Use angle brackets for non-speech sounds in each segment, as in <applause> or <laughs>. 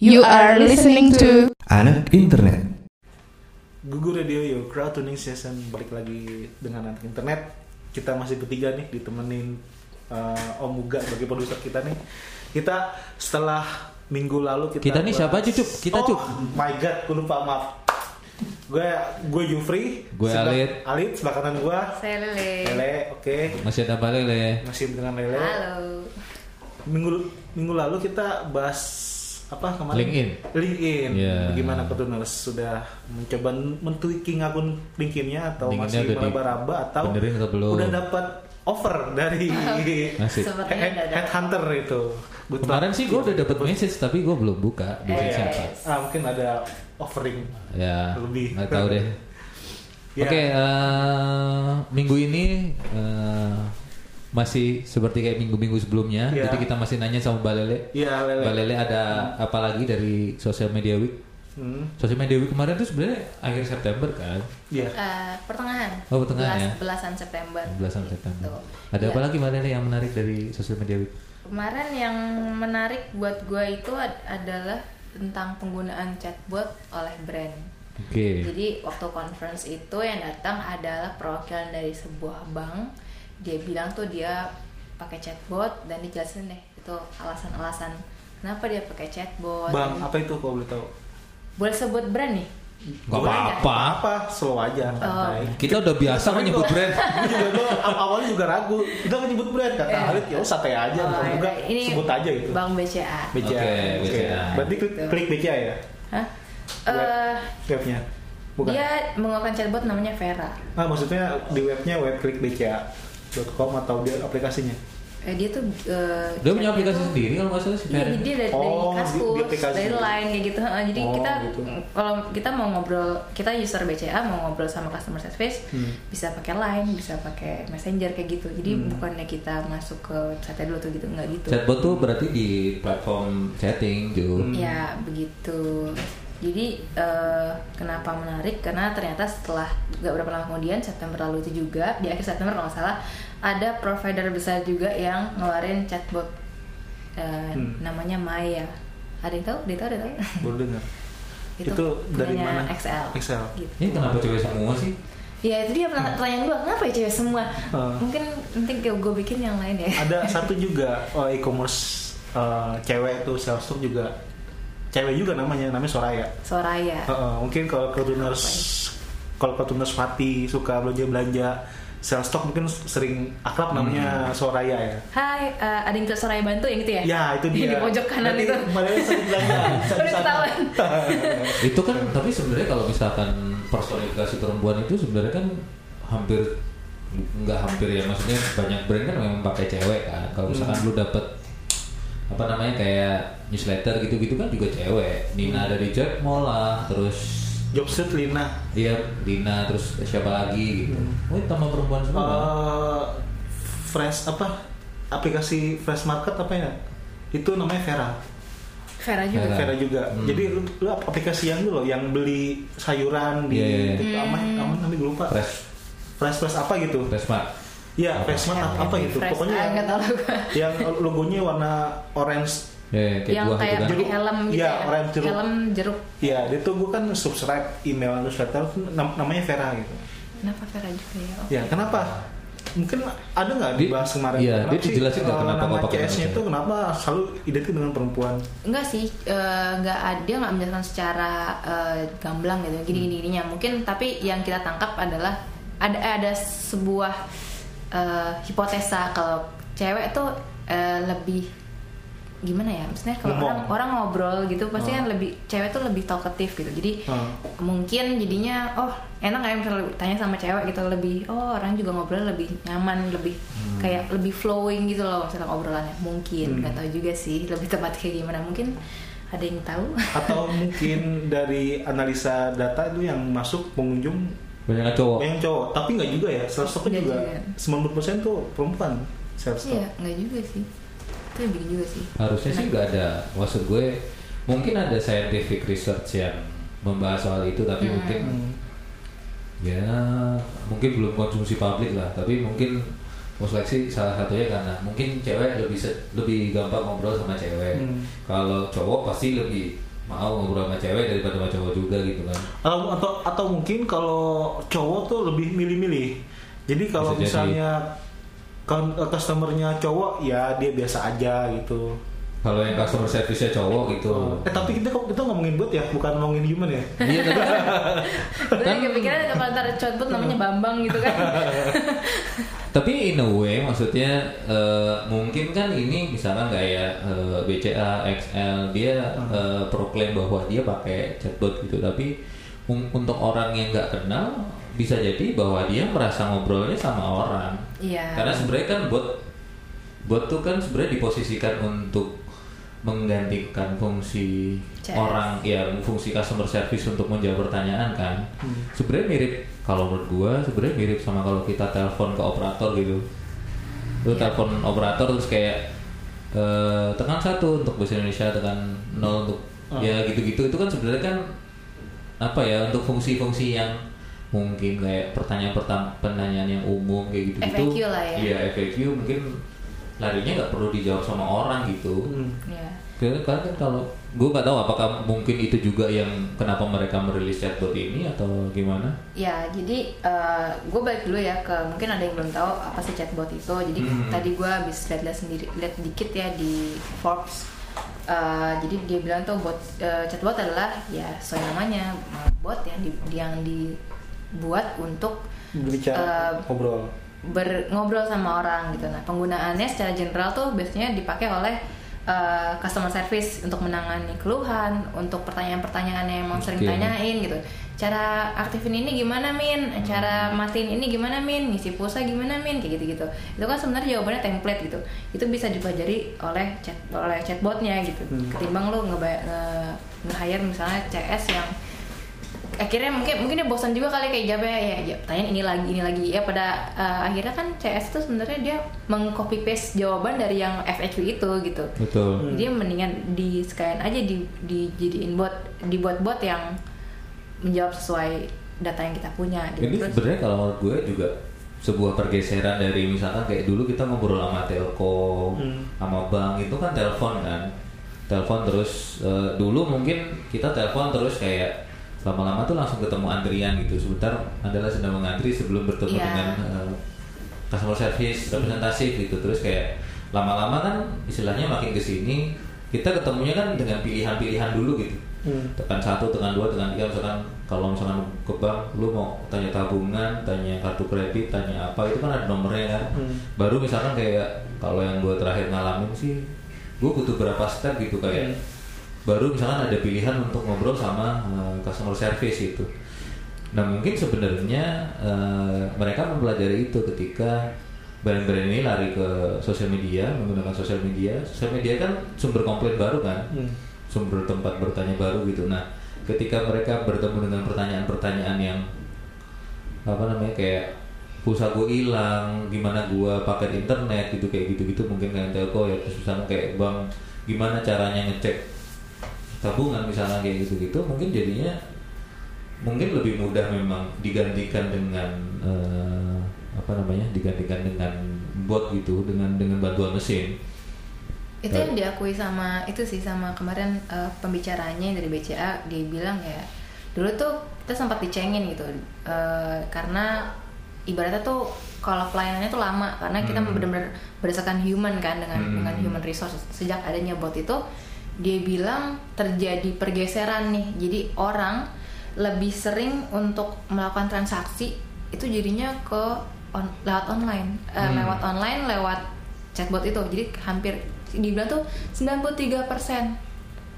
You are listening to Anak Internet. Gugu Radio Yo Crowd Tuning Session balik lagi dengan anak internet. Kita masih bertiga nih ditemenin uh, Om Muga sebagai produser kita nih. Kita setelah minggu lalu kita Kita nih siapa Cup? Kita, oh, my god, gue lupa maaf. Gue gue Jufri, Gue Alit. Alit sebelah kanan gue. Saya Lele. Lele, oke. Masih ada Lele. Masih dengan Lele. Halo. Minggu minggu lalu kita bahas apa kemarin? LinkedIn. LinkedIn. Iya. Bagaimana Ketuners sudah mencoba men-tweaking akun LinkedIn-nya atau LinkedIn-nya masih meraba-raba atau benerin atau belum? udah dapat offer dari <laughs> head, headhunter itu. Good Kemarin sih gue udah dapet message tapi gue belum buka di Eh, siapa. Ah, mungkin ada offering. Ya, Lebih. nggak tahu deh. <laughs> Ya. Oke, eh, minggu ini eh, masih seperti kayak minggu-minggu sebelumnya. Iya. Jadi kita masih nanya sama Mbak Lele. Iya, Lele. Mbak Lele ada apa lagi dari Social Media Week? Hmm. Social Media Week kemarin tuh sebenarnya akhir September kan? Iya. Eh, pertengahan. Oh, pertengahan Belas- ya? Belasan September. Belasan September. Gitu. Ada Iya. apa lagi Mbak Lele yang menarik dari Social Media Week? Kemarin yang menarik buat gue itu ad- adalah tentang penggunaan chatbot oleh brand. Oke. Jadi waktu conference itu yang datang adalah perwakilan dari sebuah bank. Dia bilang tuh dia pakai chatbot dan dijelasin deh itu alasan-alasan kenapa dia pakai chatbot. Bang, apa itu kalau boleh tahu? Boleh sebut brand nih? Gak apa-apa. Apa? Slow aja. Oh. Kita udah biasa kan nyebut brand. Gue juga tuh aw- awalnya juga ragu. Kita nggak nyebut brand kata Eh. Alit ya santai aja. Oh, ya. enggak Ini sebut aja gitu. Bank BCA. BCA. Oke, Oke. BCA. Berarti klik, klik BCA ya Hah? Eh, webnya. Bukan. dia menggunakan chatbot namanya Vera. Ah maksudnya di webnya web klik BCA.com atau di aplikasinya. Eh, dia tuh eh, Dia punya chatnya aplikasi tuh- sendiri kalau nggak salah si Iya, dia dari, Oh, dari di- Kaskus, dari line kayak gitu. Heeh, Jadi Oh, kita gitu. kalau kita mau ngobrol, kita user BCA mau ngobrol sama customer service, Hmm. bisa pakai line, bisa pakai messenger kayak gitu. Jadi Hmm. bukannya kita masuk ke website dulu tuh gitu, nggak gitu. Chatbot tuh berarti di platform chatting, Ju. Hmm. Ya begitu. Jadi eh, kenapa menarik? Karena ternyata setelah gak berapa lama kemudian September lalu itu juga di akhir September kalau nggak salah ada provider besar juga yang ngeluarin chatbot eh, Hmm. namanya Maya. Ada yang tahu? Dia tahu? Ada yang tahu? <laughs> Baru dengar. <laughs> itu, Itu dari mana? XL. XL. Gitu. Ini kenapa cewek semua sih? Ya itu dia pertanyaan gue, kenapa ya cewek semua? Hmm. Mungkin nanti gue bikin yang lain ya. Ada <laughs> satu juga oh, e-commerce eh, cewek tuh Salesforce juga cewek juga namanya namanya Soraya. Soraya. Heeh, mungkin kalau Ketuners kalau Ketuners Fati suka belanja belanja sales stock mungkin sering akrab namanya Soraya ya. Hai, eh, ada yang bisa Soraya bantu yang itu ya? Ya itu <laughs> dia. Yang di pojok kanan Nanti itu. kemarin <laughs> sering belanja. Udah ketahuan. Itu kan tapi sebenarnya kalau misalkan personifikasi perempuan itu sebenarnya kan hampir nggak hampir ya maksudnya banyak brand kan memang pakai cewek kan. Kalau misalkan lu dapet apa namanya kayak newsletter gitu-gitu kan juga cewek. Nina dari Jack Mall lah, terus Jobstreet Lina. dia Dina terus siapa lagi gitu. Oh, itu sama perempuan semua. Eh, fresh apa? Aplikasi Fresh Market apa ya? Itu namanya Vera. Vera juga. Vera. Vera juga. Hmm. Jadi lu, lu aplikasi yang dulu yang beli sayuran di Iya, iya, iya. itu apa apa namanya gue lupa. Fresh Fresh Fresh apa gitu? Fresh Mart. Iya, Mart apa, apa gitu. Fresh, Pokoknya yang, <laughs> yang logonya warna orange. Ya, kayak yang buah kayak gitu kan. pakai helm gitu Iya, ya. orang jeruk. Helm jeruk. Iya, dia tuh gue kan subscribe email newsletter tuh nam- namanya Vera gitu. Kenapa Vera juga ya? Oh. Ya, kenapa? Mungkin ada nggak Di- dibahas kemarin? iya, Kenapa dia sih, dijelasin nggak eh, kenapa nama nggak pakai CS-nya nama itu kenapa selalu identik dengan perempuan? Enggak sih, eh, enggak ada dia nggak menjelaskan secara eh, gamblang gitu, gini gini gininya. Mungkin tapi yang kita tangkap adalah ada ada sebuah eh, hipotesa kalau cewek tuh eh, lebih gimana ya? Maksudnya kalau orang orang ngobrol gitu pasti Oh. kan lebih cewek tuh lebih talkative gitu. Jadi Oh. mungkin jadinya oh enak kayak misalnya tanya sama cewek gitu lebih oh orang juga ngobrol lebih nyaman lebih kayak lebih flowing gitu loh misalnya obrolannya mungkin Hmm. nggak tahu juga sih lebih tepat kayak gimana mungkin ada yang tahu Atau <laughs> mungkin dari analisa data itu yang masuk pengunjung Banyak cowok. yang cowok, tapi nggak juga ya. Sales stock juga juga. 90% tuh perempuan sales stock. iya nggak juga sih itu yang bikin juga sih Harusnya sih nggak ada. Maksud gue mungkin ada scientific research yang membahas soal itu, tapi Hmm. mungkin ya mungkin belum konsumsi publik lah. Tapi mungkin likely salah satunya karena mungkin cewek lebih lebih gampang ngobrol sama cewek. Hmm. Kalau cowok pasti lebih mau ngobrol sama cewek daripada sama cowok juga gitu kan. Atau atau atau mungkin kalau cowok tuh lebih milih-milih. Jadi kalau Bisa misalnya customernya cowok ya dia biasa aja gitu kalau yang customer service-nya cowok gitu eh tapi kita kok kita ngomongin bot ya bukan ngomongin human ya iya tapi <laughs> Gue lagi kepikiran kalau ntar chatbot namanya Bambang gitu kan. <laughs> Tapi in a way maksudnya eh, mungkin kan ini misalkan kayak eh, BCA, XL dia eh, proklaim bahwa dia pakai chatbot gitu tapi un- untuk orang yang nggak kenal bisa jadi bahwa dia merasa ngobrolnya sama orang. Iya. Karena sebenarnya kan bot bot tuh kan sebenarnya diposisikan untuk menggantikan fungsi CS. orang ya fungsi customer service untuk menjawab pertanyaan kan Hmm. sebenarnya mirip kalau menurut gua sebenarnya mirip sama kalau kita telepon ke operator gitu lu Iya. telepon operator terus kayak eh, tekan satu untuk bahasa Indonesia tekan nol untuk Oh. ya gitu-gitu itu kan sebenarnya kan apa ya untuk fungsi-fungsi yang mungkin kayak pertanyaan pertama pertanyaan yang umum kayak gitu-gitu FAQ lah ya. iya FAQ mungkin larinya nggak perlu dijawab sama orang gitu Hmm. Iya. karena kan kalau gue nggak tahu apakah mungkin itu juga yang kenapa mereka merilis chatbot ini atau gimana Ya, jadi gue balik dulu ya ke mungkin ada yang belum tahu apa sih chatbot itu. Jadi Hmm. tadi gue habis lihat-lihat sendiri, lihat dikit ya di Forbes. Eh, jadi dia bilang tuh bot eh, chatbot adalah ya sesuai namanya eh, bot yang di, yang dibuat untuk berbicara Eh, ngobrol ber ngobrol sama orang gitu. Nah, penggunaannya secara general tuh biasanya dipakai oleh uh, customer service untuk menangani keluhan, untuk pertanyaan-pertanyaan yang emang sering Oke. tanyain gitu. Cara aktifin ini gimana min? Cara matiin ini gimana min? Ngisi pulsa gimana min? Kayak gitu-gitu. Itu kan sebenarnya jawabannya template gitu. Itu bisa dipelajari oleh chat oleh chatbotnya gitu. Hmm. Ketimbang lu nge, nge, nge-hire misalnya CS yang akhirnya mungkin mungkin dia bosan juga kali kayak jawabnya ya, ya tanyain ini lagi ini lagi ya pada uh, akhirnya kan CS itu sebenarnya dia mengcopy paste jawaban dari yang FAQ itu gitu betul Hmm. dia mendingan di sekalian aja di dijadiin bot dibuat bot yang menjawab sesuai data yang kita punya gitu. ini sebenarnya kalau menurut gue juga sebuah pergeseran dari misalkan kayak dulu kita ngobrol sama telco Hmm. sama bank itu kan telepon kan telepon terus eh, dulu mungkin kita telepon terus kayak lama-lama tuh langsung ketemu antrian gitu sebentar adalah sedang mengantri sebelum bertemu Iya. dengan eh, customer service representatif gitu terus kayak lama-lama kan istilahnya makin ke sini kita ketemunya kan dengan pilihan-pilihan dulu gitu Hmm. tekan satu, tekan dua, tekan tiga misalkan kalau misalkan ke bank lu mau tanya tabungan, tanya kartu kredit, tanya apa itu kan ada nomornya kan. Hmm. Baru misalkan kayak kalau yang gue terakhir ngalamin sih, gue butuh berapa step gitu kayak Hmm. Baru misalkan ada pilihan untuk ngobrol sama eh, customer service itu. Nah mungkin sebenarnya eh, mereka mempelajari itu ketika brand-brand ini lari ke sosial media menggunakan sosial media. Sosial media kan sumber komplain baru kan Hmm. sumber tempat bertanya baru gitu. Nah, ketika mereka bertemu dengan pertanyaan-pertanyaan yang apa namanya kayak pulsa gue hilang, gimana gue pakai internet gitu kayak gitu-gitu mungkin kayak telco ya terus misalnya kayak bank gimana caranya ngecek tabungan misalnya kayak gitu-gitu mungkin jadinya mungkin lebih mudah memang digantikan dengan eh, apa namanya digantikan dengan bot gitu dengan dengan bantuan mesin itu yang diakui sama itu sih sama kemarin eh, pembicaranya dari BCA dia bilang ya dulu tuh kita sempat dicengin gitu eh, karena ibaratnya tuh kalau pelayanannya tuh lama karena kita Hmm. benar-benar berdasarkan human kan dengan Hmm. dengan human resource sejak adanya bot itu dia bilang terjadi pergeseran nih. Jadi orang lebih sering untuk melakukan transaksi itu jadinya ke on- lewat online. Eh, Hmm. lewat online lewat chatbot itu. Jadi hampir dibilang tuh 93%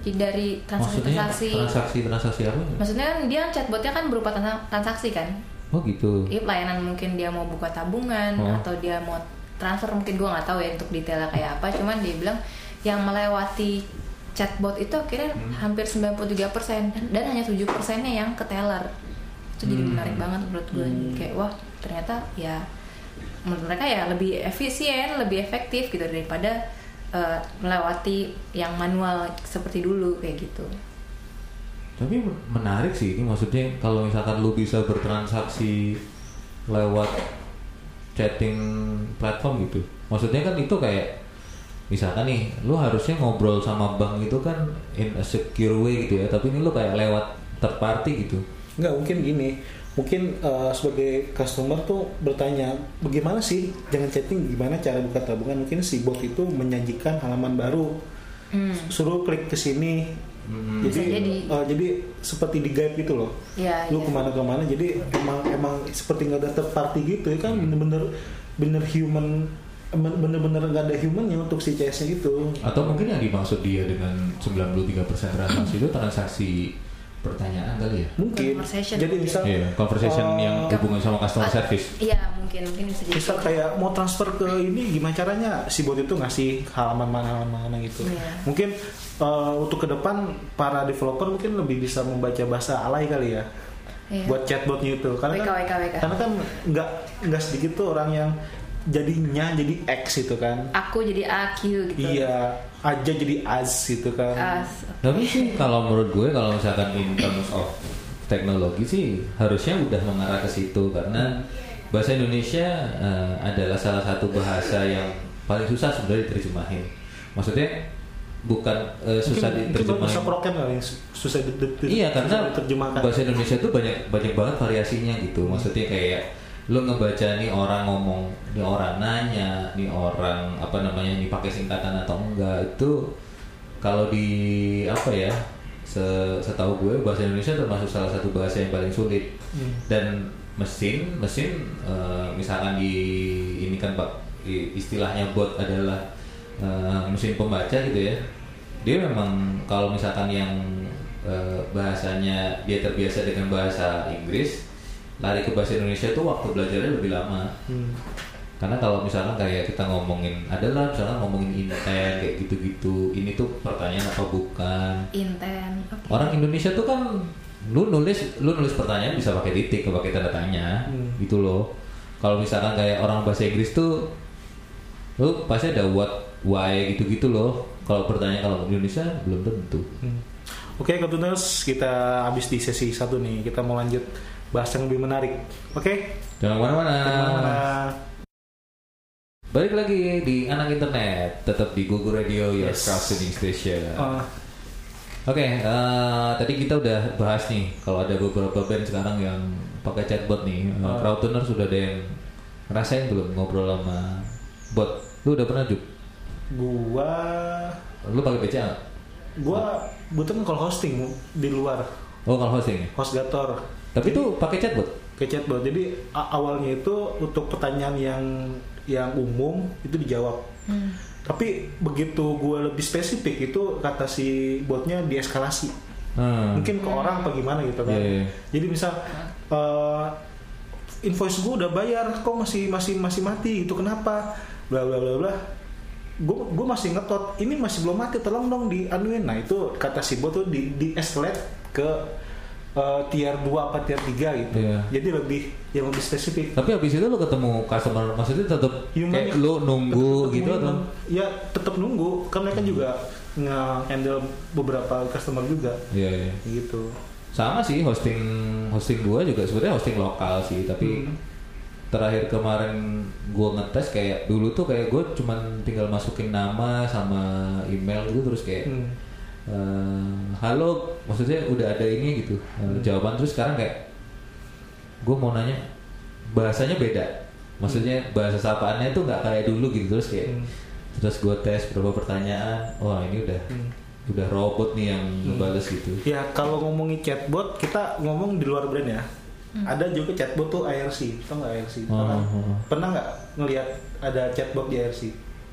Jadi dari maksudnya transaksi-transaksi transaksi transaksi apa? Maksudnya kan dia chatbotnya kan berupa transa- transaksi kan? Oh gitu. Iya pelayanan mungkin dia mau buka tabungan Oh. atau dia mau transfer mungkin gue nggak tahu ya untuk detailnya kayak apa. Cuman dia bilang yang melewati chatbot itu akhirnya Hmm. hampir 93% dan, dan hanya 7 persennya yang ke teller itu jadi Hmm. menarik banget menurut gue Hmm. kayak wah ternyata ya menurut mereka ya lebih efisien lebih efektif gitu daripada eh, melewati yang manual seperti dulu kayak gitu Tapi menarik sih ini maksudnya kalau misalkan lu bisa bertransaksi lewat chatting platform gitu. Maksudnya kan itu kayak misalkan nih lu harusnya ngobrol sama bank itu kan in a secure way gitu ya tapi ini lu kayak lewat third party gitu. Nggak mungkin gini. Mungkin uh, sebagai customer tuh bertanya bagaimana sih jangan chatting? Gimana cara buka tabungan? Mungkin si bot itu menyajikan halaman baru. Hmm. suruh klik ke sini. Hmm. Bisa jadi. jadi. uh, jadi seperti di guide gitu loh. Iya, lu iya. ke mana-kemana jadi emang emang seperti nggak ada third party gitu ya kan. Bener-bener bener human bener-bener nggak ada humannya untuk si CS nya itu atau mungkin yang dimaksud dia dengan 93% transaksi itu transaksi pertanyaan kali ya mungkin Conversation jadi misal Iya, conversation uh, yang hubungan sama customer service Iya mungkin mungkin bisa jadi. misal kayak mau transfer ke ini gimana caranya si bot itu ngasih halaman mana halaman mana gitu Iya. mungkin uh, untuk ke depan para developer mungkin lebih bisa membaca bahasa alay kali ya Iya. buat chatbotnya itu karena WK, kan WK, WK. karena kan nggak nggak sedikit tuh orang yang jadinya jadi X itu kan Aku jadi AQ gitu. iya aja jadi as gitu kan As. Tapi sih kalau menurut gue kalau misalkan in terms of teknologi sih harusnya udah mengarah ke situ karena bahasa Indonesia eh, adalah salah satu bahasa yang paling susah sebenarnya diterjemahin. Maksudnya bukan eh, susah mungkin, mungkin prokem kali susah di, di- di- Iya karena susah diterjemahkan bahasa Indonesia tuh banyak banyak banget variasinya gitu. Maksudnya kayak lu ngebaca nih orang ngomong, nih orang nanya, nih orang apa namanya, nih pakai singkatan atau enggak itu kalau di apa ya? se- Setahu gue bahasa Indonesia termasuk salah satu bahasa yang paling sulit. Hmm. Dan mesin mesin eh, misalkan di ini kan Pak istilahnya bot adalah eh, mesin pembaca gitu ya dia memang kalau misalkan yang eh, bahasanya dia terbiasa dengan bahasa Inggris lari ke bahasa Indonesia itu waktu belajarnya lebih lama Hmm. karena kalau misalkan kayak kita ngomongin adalah misalkan ngomongin intent kayak gitu-gitu ini tuh pertanyaan apa bukan Inten. Oke. orang Indonesia tuh kan lu nulis lu nulis pertanyaan bisa pakai titik pakai tanda tanya Hmm. gitu loh kalau misalkan kayak orang bahasa Inggris tuh lu pasti ada what why gitu gitu loh kalau pertanyaan kalau Indonesia belum tentu Hmm. Oke, Ketuners, kita habis di sesi satu nih. Kita mau lanjut bahas yang lebih menarik. Oke? jangan ke mana-mana Jangan ke mana-mana. balik lagi di anak internet tetap di Google Radio your Yes. crowd tuning station Uh, Oke, eh, tadi kita udah bahas nih kalau ada beberapa band sekarang yang pakai chatbot nih. Uh, Ah. Crowdtuner sudah ada yang ngerasain belum ngobrol sama bot? Lu udah pernah juk? gua Lu pakai BCA gua butuh kalau hosting di luar, Oh kalau hosting ya? HostGator Tapi itu pakai chatbot? ke chatbot. Jadi awalnya itu untuk pertanyaan yang yang umum itu dijawab. Hmm. Tapi begitu gua lebih spesifik itu kata si botnya dieskalasi. Hmm. mungkin ke orang apa gimana gitu kan Iya, iya. jadi misal eh, invoice gue udah bayar kok masih masih masih mati itu kenapa bla bla bla bla gue gue masih ngetot ini masih belum mati tolong dong di anuin nah itu kata si bot tuh di di escalate ke eh, tier 2 apa tier 3 gitu Iya. jadi lebih yang lebih spesifik Tapi habis itu lu ketemu customer, maksudnya tetap Human kayak ya. lu nunggu Tetep gitu atau? Ya tetap nunggu kan mereka juga nge-handle beberapa customer juga Iya, iya. gitu Sama sih hosting hosting gua juga sebenarnya hosting lokal sih, tapi Hmm. terakhir kemarin gua ngetes kayak dulu tuh kayak gue cuman tinggal masukin nama sama email gitu terus kayak Hmm. Eh, halo maksudnya udah ada ini gitu eh, Hmm. jawaban terus sekarang kayak gue mau nanya bahasanya beda maksudnya bahasa sapaannya tuh nggak kayak dulu gitu terus kayak Hmm. terus gue tes beberapa pertanyaan wah ini udah Hmm. udah robot nih yang ngebales gitu Ya kalau ngomongin chatbot kita ngomong di luar brand ya. Ada juga chatbot tuh IRC, tau nggak IRC? Oh, Pernah, oh. pernah nggak ngelihat ada chatbot di IRC?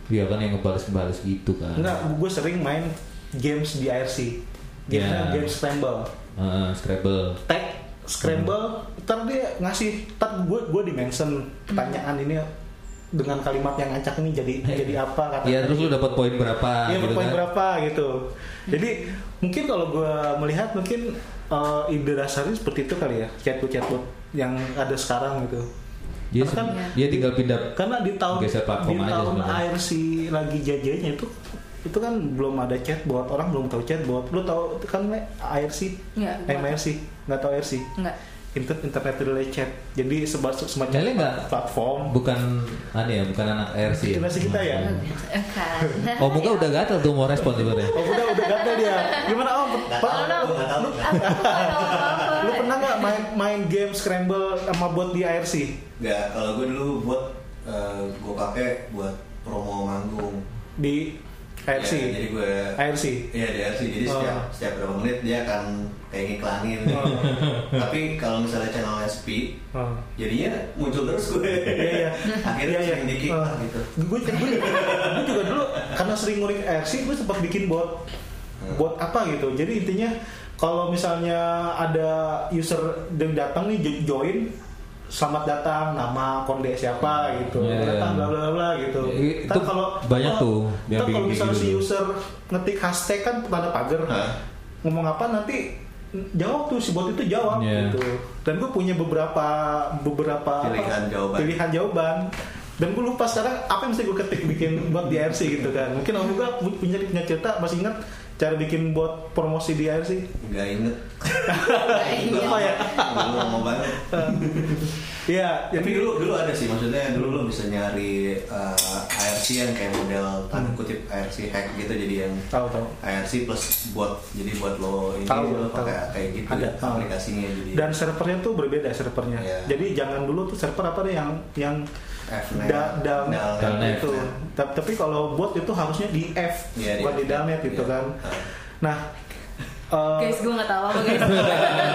Iya kan yang ngebales-ngebales gitu kan Enggak, gue sering main games di IRC. Gamesnya Ya. game Scramble. Heeh, Scrabble Tag Scramble, ntar dia ngasih, ntar gue gue di mention pertanyaan ini dengan kalimat yang ngacak ini jadi <laughs> jadi apa kata Iya terus lu dapat poin berapa Iya gitu poin kan berapa gitu. Jadi mungkin kalau gue melihat mungkin eh, ide dasarnya seperti itu kali ya chatbot chatbot yang ada sekarang gitu. dia, Karena kan dia tinggal pindah karena di tahun di aja tahun sebenarnya. ARC lagi jajanya itu itu kan belum ada chatbot orang belum tahu chatbot lu tahu itu kan Le, ARC Nggak, eh ARC nggak tahu ARC Enggak. inter- internet relay chat. Jadi seba- semacam Nyali nggak? platform bukan aneh ya bukan anak RC ya generasi kita ya. Oh muka udah gatel tuh mau respon sebenarnya Oh udah udah gatel dia. Gimana om? Nggak Pak, tahu, lu, nggak tahu. <laughs> lu, pernah nggak main main game scramble sama bot di IRC? Nggak, kalau gue dulu buat eh, gue pakai buat promo manggung. Di IRC. Ya, jadi gue IRC. Iya di RC. Jadi Oh. setiap setiap berapa menit dia akan kayak ngiklanin. Oh. Tapi kalau misalnya channelnya sepi, Oh. jadinya muncul terus gue. Iya iya. Akhirnya Iya, iya. dikit Oh. gitu. Gue gue gue juga dulu karena sering ngulik IRC gue sempat bikin bot Hmm. bot apa gitu. Jadi intinya kalau misalnya ada user yang datang nih jo- join selamat datang nama konde siapa gitu Iya, iya. datang bla bla bla gitu I- Ntar itu banyak tuh yang kalau misalnya gitu si user ngetik hashtag kan tanda pagar Hah? ngomong apa nanti jawab tuh si bot itu jawab Iya. gitu dan gue punya beberapa beberapa apa, Pilihan jawaban. pilihan jawaban dan gue lupa sekarang apa yang mesti gue ketik bikin bot di IRC gitu kan mungkin om juga punya punya cerita masih ingat cara bikin bot promosi di IRC Nggak inget. lupa ya Dulu lama banget. <laughs> Iya, Tapi dulu dulu ada sih maksudnya dulu lo bisa nyari eh, ARC yang kayak model tanda kutip ARC hack gitu jadi yang tahu tahu ARC plus bot jadi buat lo ini Tahu, lo tahu. pakai kayak gitu Ada, ya, aplikasinya jadi dan servernya tuh berbeda servernya Iya. jadi jangan dulu tuh server apa nih yang yang da, dalnet, itu Ta- tapi kalau bot itu harusnya di F di bukan di F. dalnet itu Iya. kan nah eh, Guys, gue nggak tahu apa guys.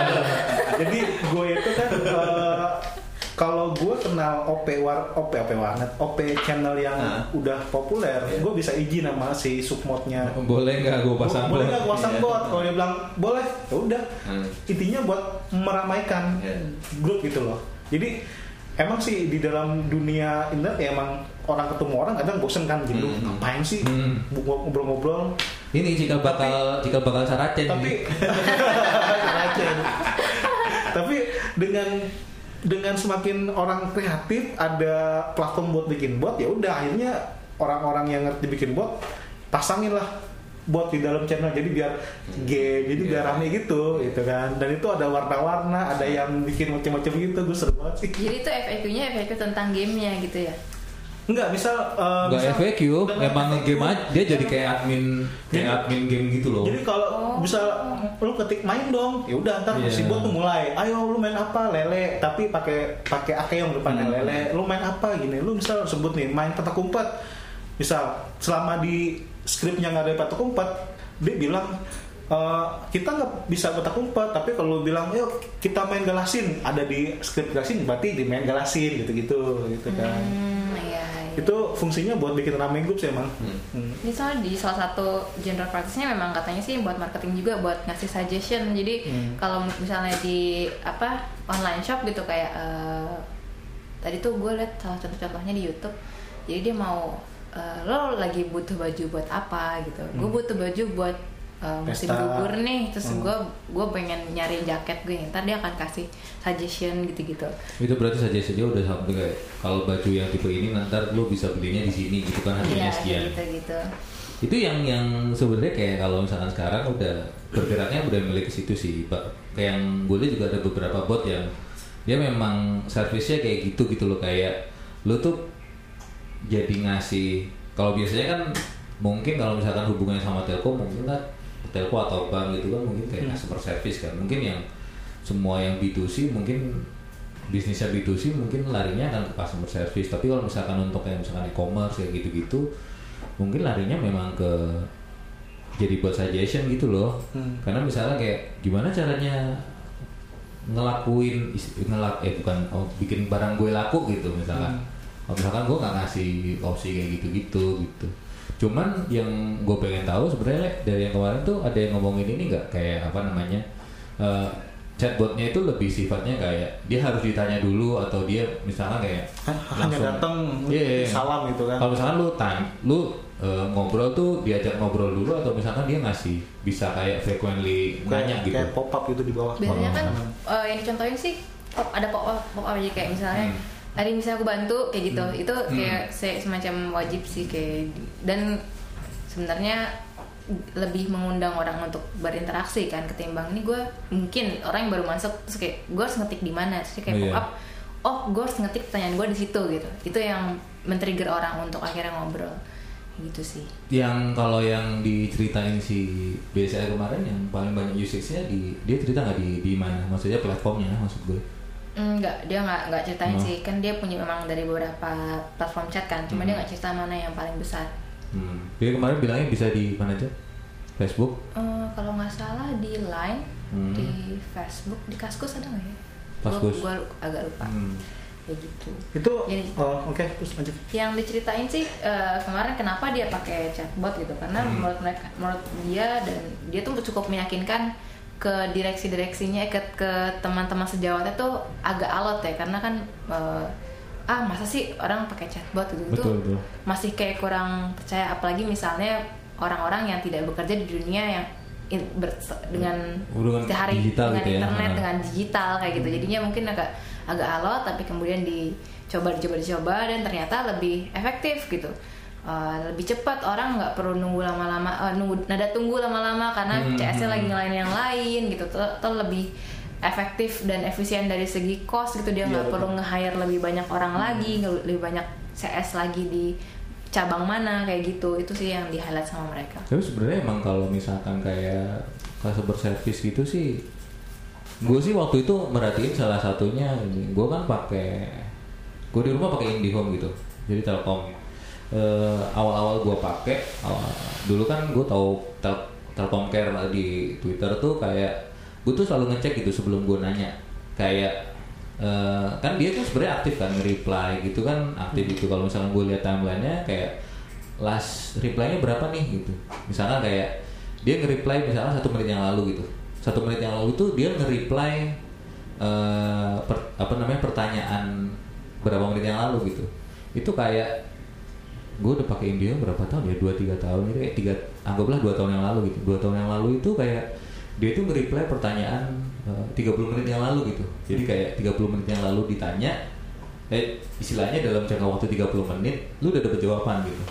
<laughs> jadi gue itu kan eh, kalau gue kenal OP war OP OP warnet OP channel yang Hah? udah populer Iya. gue bisa izin sama si submodnya boleh nggak gue pasang boleh bot? nggak gua pasang Iya. bot kalau dia bilang boleh ya udah Hmm. intinya buat meramaikan Iya. grup gitu loh jadi emang sih di dalam dunia internet ya emang orang ketemu orang kadang bosen kan lu Hmm. ngapain sih Hmm. ngobrol-ngobrol ini cikal bakal cikal bakal saracen tapi. Saracen. <laughs> tapi dengan dengan semakin orang kreatif ada platform buat bikin bot ya udah akhirnya orang-orang yang ngerti bikin bot pasangin lah bot di dalam channel jadi biar G jadi biar Iya. rame gitu gitu kan dan itu ada warna-warna ada yang bikin macam-macam gitu gue seru banget sih Jadi itu FAQ-nya FAQ tentang gamenya gitu ya. enggak misal eh, Nggak misal- FAQ, Enggak emang FAQ. game aja dia jadi kayak admin kayak Jadi- admin game gitu loh. Jadi kalau Oh. bisa lu ketik main dong, ya udah ntar Iya. si bot tuh mulai, ayo lu main apa lele, tapi pakai pakai akeong depannya Hmm. lele, lu main apa gini, lu misal sebut nih main petak umpet, misal selama di skripnya nggak ada petak umpet, dia bilang "Eh, kita nggak bisa petak umpet, tapi kalau bilang yuk kita main galasin, ada di skrip galasin, berarti di main galasin gitu-gitu, gitu kan. Hmm, iya. iya. Itu fungsinya buat bikin rame grup sih emang. Hmm. Hmm. Ini di salah satu general practice-nya memang katanya sih buat marketing juga buat ngasih suggestion. Jadi Hmm. kalau misalnya di apa online shop gitu kayak eh, tadi tuh gue liat salah contoh-contohnya di YouTube. Jadi dia mau eh, lo lagi butuh baju buat apa gitu. Gue Hmm. butuh baju buat eh, musim Pesta. gugur nih. Terus Hmm. gue gue pengen nyari jaket gue. Ntar dia akan kasih suggestion gitu-gitu. itu berarti saja saja udah sampai kayak kalau baju yang tipe ini nanti lu bisa belinya di sini gitu kan harganya Iya sekian. gitu-gitu. Itu yang yang sebenarnya kayak kalau misalkan sekarang udah bergeraknya udah milik situ sih, Pak. Kayak yang gue lihat juga ada beberapa bot yang dia memang servisnya kayak gitu gitu loh kayak lu tuh jadi ngasih kalau biasanya kan mungkin kalau misalkan hubungannya sama telco mungkin kan telco atau bank gitu kan mungkin kayak Hmm. customer service kan mungkin yang semua yang B2C mungkin bisnisnya B2C mungkin larinya akan ke customer service tapi kalau misalkan untuk yang misalkan e-commerce kayak gitu-gitu mungkin larinya memang ke jadi buat suggestion gitu loh Hmm. karena misalnya kayak gimana caranya ngelakuin ngelak eh bukan oh, bikin barang gue laku gitu misalkan Hmm. Kalau misalkan gue nggak ngasih opsi kayak gitu-gitu gitu. Cuman yang gue pengen tahu sebenarnya Le, dari yang kemarin tuh ada yang ngomongin ini nggak? Kayak apa namanya? Eh, chatbotnya itu lebih sifatnya kayak dia harus ditanya dulu atau dia misalnya kayak hanya langsung- datang Iya, iya. salam gitu kan. Kalau misalkan lu tan lu eh, ngobrol tuh diajak ngobrol dulu atau misalkan dia ngasih bisa kayak frequently nanya gitu kayak pop up gitu di bawah. Biasanya kan Oh. eh, yang dicontohin sih pop ada pop up pop up aja. Kayak misalnya Hmm. Ada yang bisa aku bantu kayak gitu Hmm. itu kayak se- semacam wajib sih kayak dan sebenarnya lebih mengundang orang untuk berinteraksi kan ketimbang ini gue mungkin orang yang baru masuk terus kayak gue harus ngetik di mana terus kayak Oh, pop iya. up oh gue harus ngetik pertanyaan gue di situ gitu itu yang men-trigger orang untuk akhirnya ngobrol gitu sih Yang kalau yang diceritain si BSR kemarin yang paling banyak usage-nya di dia cerita nggak di di mana? Maksudnya platformnya maksud gue. Enggak, dia nggak nggak ceritain Oh. sih. Kan dia punya memang dari beberapa platform chat kan. Cuma Hmm. dia nggak cerita mana yang paling besar. Hmm. Dia kemarin bilangnya bisa di mana aja? Facebook. Eh, kalau nggak salah di Line, Hmm. di Facebook, di Kaskus ada nggak ya? Kaskus. Gue agak lupa. Hmm. Kayak gitu. Itu Jadi- oh, oke terus lanjut. Yang diceritain sih eh, kemarin kenapa dia pakai chatbot gitu karena Hmm. menurut mereka, menurut dia dan dia tuh cukup meyakinkan ke direksi-direksinya ke ke teman-teman sejawatnya tuh agak alot ya karena kan eh, ah masa sih orang pakai chatbot gitu itu Betul, betul. masih kayak kurang percaya apalagi misalnya orang-orang yang tidak bekerja di dunia yang in- ber- dengan sehari digital dengan gitu ya. internet Ha. dengan digital kayak gitu jadinya mungkin agak agak alot tapi kemudian dicoba dicoba dicoba dan ternyata lebih efektif gitu Uh, lebih cepat orang nggak perlu nunggu lama-lama uh, nunggu nada tunggu lama-lama karena Hmm, CS-nya hmm. lagi ngelain yang lain gitu tuh, tuh lebih efektif dan efisien dari segi cost gitu dia Iya, nggak betul. perlu nge-hire lebih banyak orang lagi nge- lebih banyak CS lagi di cabang mana kayak gitu itu sih yang di highlight sama mereka Tapi sebenarnya emang kalau misalkan kayak customer service gitu sih, gue sih waktu itu merhatiin salah satunya, gue kan pakai, gue di rumah pakai IndiHome gitu, jadi Telkom. Eh, awal-awal gue pakai, awal- dulu kan gue tahu tel Telkom Care di Twitter tuh kayak, gue tuh selalu ngecek gitu sebelum gue nanya, kayak eh, kan dia tuh sebenarnya aktif kan nge-reply gitu kan aktif itu kalau misalnya gue lihat timelinenya kayak last reply-nya berapa nih gitu. Misalkan kayak dia nge-reply misalnya satu menit yang lalu gitu. Satu menit yang lalu tuh dia nge-reply per- apa namanya pertanyaan berapa menit yang lalu gitu. Itu kayak gue udah pakai India berapa tahun ya? Dua tiga tahun. Itu kayak tiga anggaplah dua tahun yang lalu gitu. Dua tahun yang lalu itu kayak dia itu nge-reply pertanyaan eh, 30 menit yang lalu gitu. Jadi kayak 30 menit yang lalu ditanya eh istilahnya dalam jangka waktu 30 menit lu udah dapet jawaban gitu.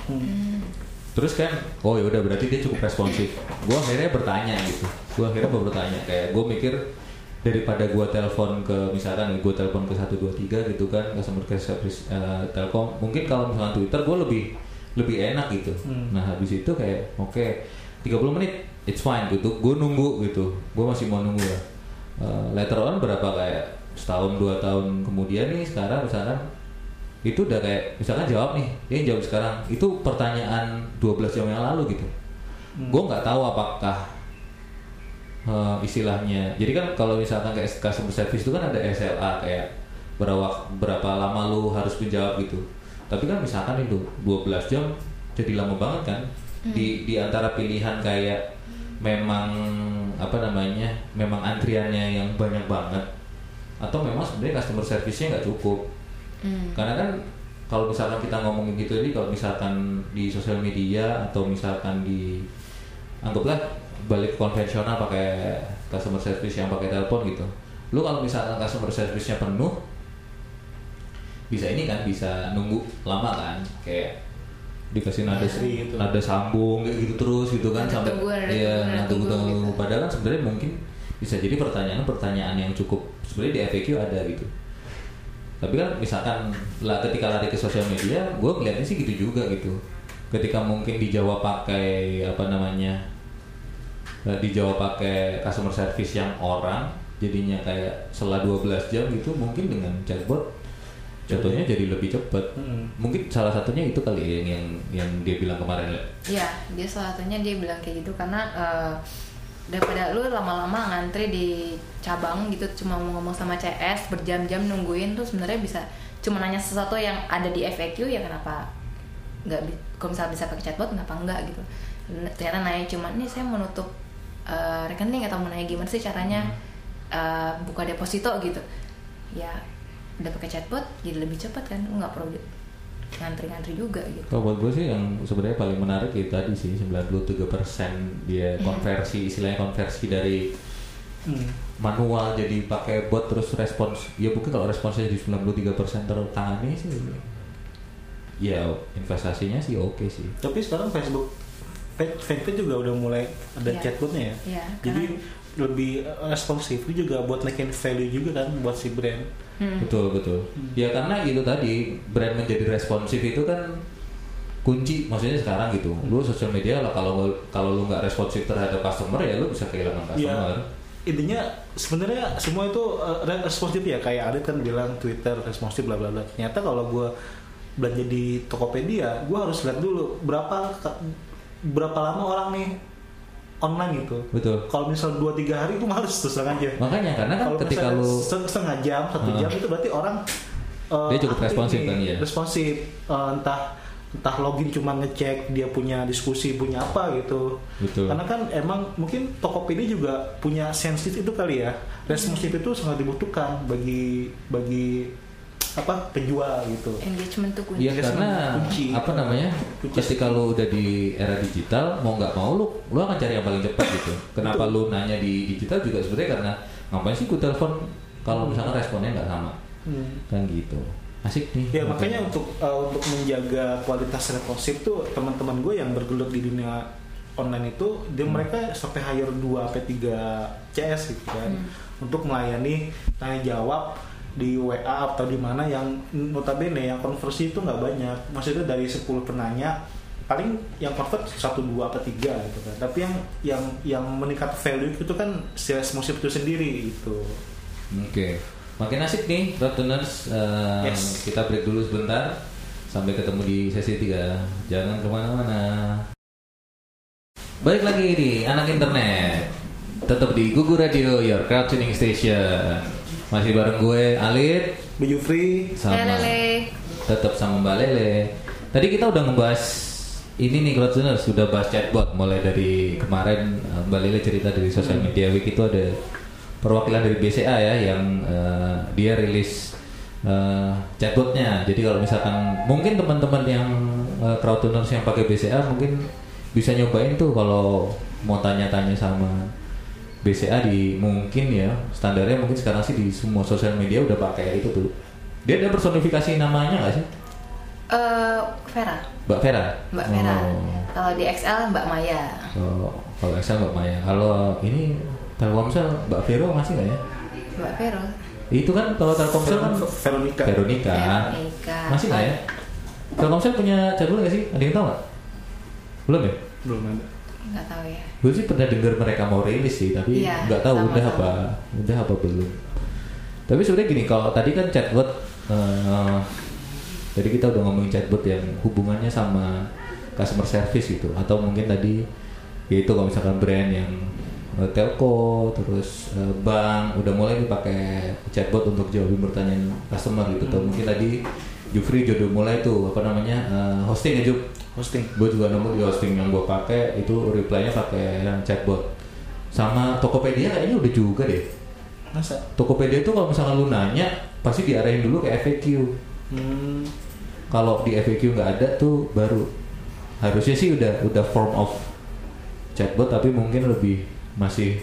Terus kan oh ya udah berarti dia cukup responsif. Gue akhirnya bertanya gitu. Gue akhirnya mau bertanya kayak gue mikir daripada gue telepon ke misalkan gue telepon ke 123 gitu kan customer care service eh, telkom mungkin kalau misalkan twitter gue lebih lebih enak gitu. Hmm. nah habis itu kayak oke 30 menit it's fine gitu. Gue nunggu gitu. Gue masih mau nunggu lah. Eh, later on berapa? Kayak setahun dua tahun kemudian nih sekarang misalkan itu udah kayak misalkan jawab nih dia jawab sekarang. Itu pertanyaan 12 jam yang lalu gitu. Gue nggak tahu apakah eh, istilahnya. Jadi kan kalau misalkan kayak customer service itu kan ada SLA kayak berapa berapa lama lu harus menjawab gitu. Tapi kan misalkan itu 12 jam jadi lama banget kan. Di di antara pilihan kayak memang apa namanya memang antriannya yang banyak banget atau memang sebenarnya customer service-nya nggak cukup. Hmm. karena kan kalau misalkan kita ngomongin gitu ini kalau misalkan di sosial media atau misalkan di anggaplah balik konvensional pakai customer service yang pakai telepon gitu lu kalau misalkan customer service-nya penuh bisa ini kan bisa nunggu lama kan kayak dikasih nada gitu. nada sambung kayak gitu terus gitu kan sampai nada iya tunggu, nada nada tunggu, tunggu tunggu. gitu. padahal kan sebenarnya mungkin bisa jadi pertanyaan-pertanyaan yang cukup sebenarnya di FAQ ada gitu tapi kan misalkan lah ketika lari ke sosial media gue ngeliatnya sih gitu juga gitu ketika mungkin dijawab pakai apa namanya eh, dijawab pakai customer service yang orang jadinya kayak setelah 12 jam gitu mungkin dengan chatbot jatuhnya jadi lebih cepat Hmm. mungkin salah satunya itu kali ya yang yang, yang dia bilang kemarin Le. Iya, dia salah satunya dia bilang kayak gitu karena eh, daripada lu lama-lama ngantri di cabang gitu cuma mau ngomong sama CS berjam-jam nungguin tuh sebenarnya bisa cuma nanya sesuatu yang ada di FAQ ya kenapa nggak kalau misalnya bisa pakai chatbot kenapa enggak gitu ternyata nanya cuma nih saya mau eh, rekening atau mau nanya gimana sih caranya eh, buka deposito gitu. Ya udah pakai chatbot jadi lebih cepat kan lu nggak perlu di- ngantri-ngantri juga gitu. Kalau buat gue sih yang sebenarnya paling menarik itu tadi sih 93% dia konversi istilahnya konversi dari Hmm. manual jadi pakai bot terus respons. Ya mungkin kalau responsnya jadi 93% tertangani sih ya investasinya sih oke sih. Tapi sekarang Facebook fanpage juga udah mulai ada Iya. chatbotnya ya. Iya, Jadi karena- lebih responsif itu juga buat naikin value juga kan buat si brand. Hmm. Betul betul. Ya karena itu tadi brand menjadi responsif itu kan kunci maksudnya sekarang gitu. Lu sosial media lah kalau kalau lu nggak responsif terhadap customer ya lu bisa kehilangan Iya. customer. Intinya sebenarnya semua itu uh, re- responsif ya kayak Adit kan bilang Twitter responsif bla bla bla. Ternyata kalau gue belanja di Tokopedia, gue harus lihat dulu berapa berapa lama orang nih online gitu. Betul. Kalau misal 2 3 hari itu males terus terang aja. Makanya karena kan Kalau ketika lu se- setengah jam, satu Ah. jam itu berarti orang uh, Dia cukup responsif kan, iya. Responsif Uh, entah entah login cuma ngecek dia punya diskusi punya apa gitu. Betul. Karena kan emang mungkin Tokopedia juga punya sensitif itu kali ya. Responsif itu sangat dibutuhkan bagi bagi apa penjual gitu. engagement tuh kunci Iya Yes, karena kunci. apa namanya Kunci. ketika lu udah di era digital mau nggak mau lu lu akan cari yang paling cepat gitu. Kenapa lu nanya di digital juga sebenarnya karena ngapain sih gue telepon kalau misalnya responnya nggak sama Hmm. kan gitu. Asik nih. Ya makanya untuk uh, untuk menjaga kualitas responsif tuh teman-teman gue yang bergelut di dunia online itu dia mereka sampai hire 2 sampai 3 CS gitu kan untuk melayani tanya jawab di WA atau di mana yang notabene yang konversi itu nggak banyak. Maksudnya dari 10 penanya paling yang convert satu dua atau tiga gitu kan. Tapi yang yang yang meningkat value itu kan si responsif itu sendiri gitu. Oke. Makin asik nih Rotuners. Eh, Yes. Kita break dulu sebentar. Sampai ketemu di sesi 3 Jangan ke mana-mana. Balik lagi di anak internet. Tetap di Gugu Radio, your crowd tuning station. Masih bareng gue Alit Baju free sama Lele. tetap sama Mbak Lele. Tadi kita udah ngebahas ini nih Crowdtuners sudah bahas chatbot mulai dari kemarin eh, Mbak Lele cerita dari sosial media week itu ada perwakilan dari BCA ya yang eh, dia rilis eh, chatbotnya. Jadi kalau misalkan mungkin teman-teman yang uh, Crowdtuners yang pakai BCA mungkin bisa nyobain tuh kalau mau tanya-tanya sama BCA di mungkin ya standarnya mungkin sekarang sih di semua sosial media udah pakai itu tuh. Dia ada personifikasi namanya nggak sih? Eh, Vera. Mbak Vera. Mbak Vera. Oh. Kalau di XL Mbak Maya. Oh, kalau Excel Mbak Maya. Kalau ini Telkomsel Mbak Vero masih nggak ya? Mbak Vero. Itu kan kalau Telkomsel kan Veronica. Veronica. Veronica. Masih nggak ya? Telkomsel punya jadwal nggak sih? Ada yang tahu nggak? Belum ya? Belum ada. Nggak tahu ya. Gue sih pernah dengar mereka mau rilis sih, tapi Iya, nggak tahu udah apa, udah apa belum. Tapi sebenarnya gini, kalau tadi kan chatbot, eh, tadi kita udah ngomongin chatbot yang hubungannya sama customer service gitu, atau mungkin tadi yaitu kalau misalkan brand yang eh, telco, terus eh, bank, udah mulai nih pakai chatbot untuk jawabin pertanyaan customer gitu, atau mungkin tadi Jufri jodoh mulai tuh apa namanya hosting ya Jup Hosting. gue juga nemu di hosting yang gue pakai itu reply-nya pakai yang chatbot sama Tokopedia kayaknya udah juga deh Masa? Tokopedia itu kalau misalnya lu nanya pasti diarahin dulu ke FAQ Hmm. kalau di FAQ nggak ada tuh baru harusnya sih udah udah form of chatbot tapi mungkin lebih masih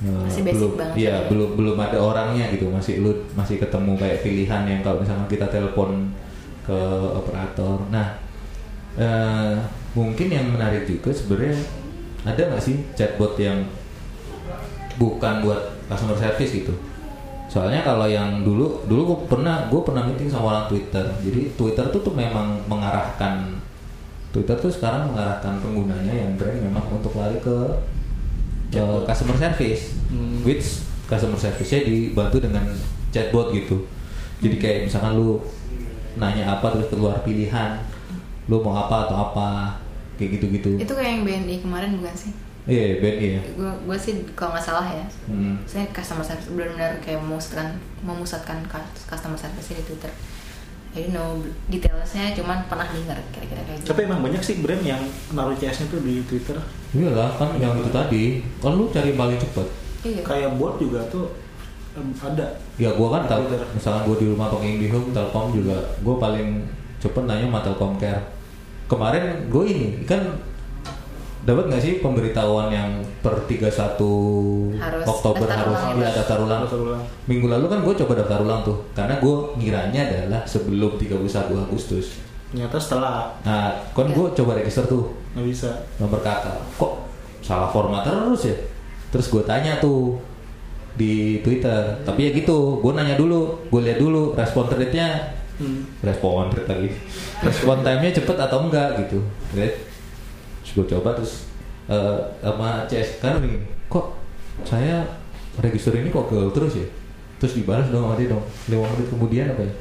eh, Masih basic belum banget iya ya. belum belum ada orangnya gitu masih lu masih ketemu kayak pilihan yang kalau misalnya kita telepon ke operator nah eh, mungkin yang menarik juga sebenarnya ada nggak sih chatbot yang bukan buat customer service gitu? Soalnya kalau yang dulu dulu gue pernah gue pernah meeting sama orang Twitter. Jadi Twitter tuh tuh memang mengarahkan Twitter tuh sekarang mengarahkan penggunanya yang brand memang untuk lari ke ke customer service. Hmm. which customer service-nya dibantu dengan chatbot gitu. Jadi kayak misalkan lu nanya apa terus keluar pilihan lu mau apa atau apa kayak gitu-gitu Itu kayak yang BNI kemarin bukan sih? iya BNI ya Gue sih kalau nggak salah ya. Hmm. Saya customer service benar-benar kayak memusatkan memusatkan cu- customer service di Twitter. I don't know detailsnya, cuman pernah dengar kira-kira kayak gitu. Tapi emang banyak sih brand yang naruh CS-nya tuh di Twitter. Iyalah kan yang itu tadi kan lu cari paling cepet Iya. Kayak bot juga tuh ada. ya gua kan tahu misalkan gua di rumah pakai IndiHome Telkom juga gua paling cepet nanya sama Telkom Care kemarin gue ini kan dapat nggak sih pemberitahuan yang per 31 Harus Oktober daftar harus ulang ya, daftar ulang Daftar ulang. minggu lalu kan gue coba daftar ulang tuh karena gue ngiranya adalah sebelum 31 Agustus Ternyata setelah Nah, kan gue coba register tuh nggak bisa. nomor kakak. Kok salah format terus ya? Terus gue tanya tuh di Twitter. Tapi ya gitu, gue nanya dulu, gue lihat dulu respon rate-nya Hmm. respon lagi. Respon time-nya cepet atau enggak gitu. Right? terus gue coba terus eh, sama CS kan nih kok saya register ini kok gagal terus ya? Terus dibalas dong sama dia dong. Lima menit kemudian apa ya?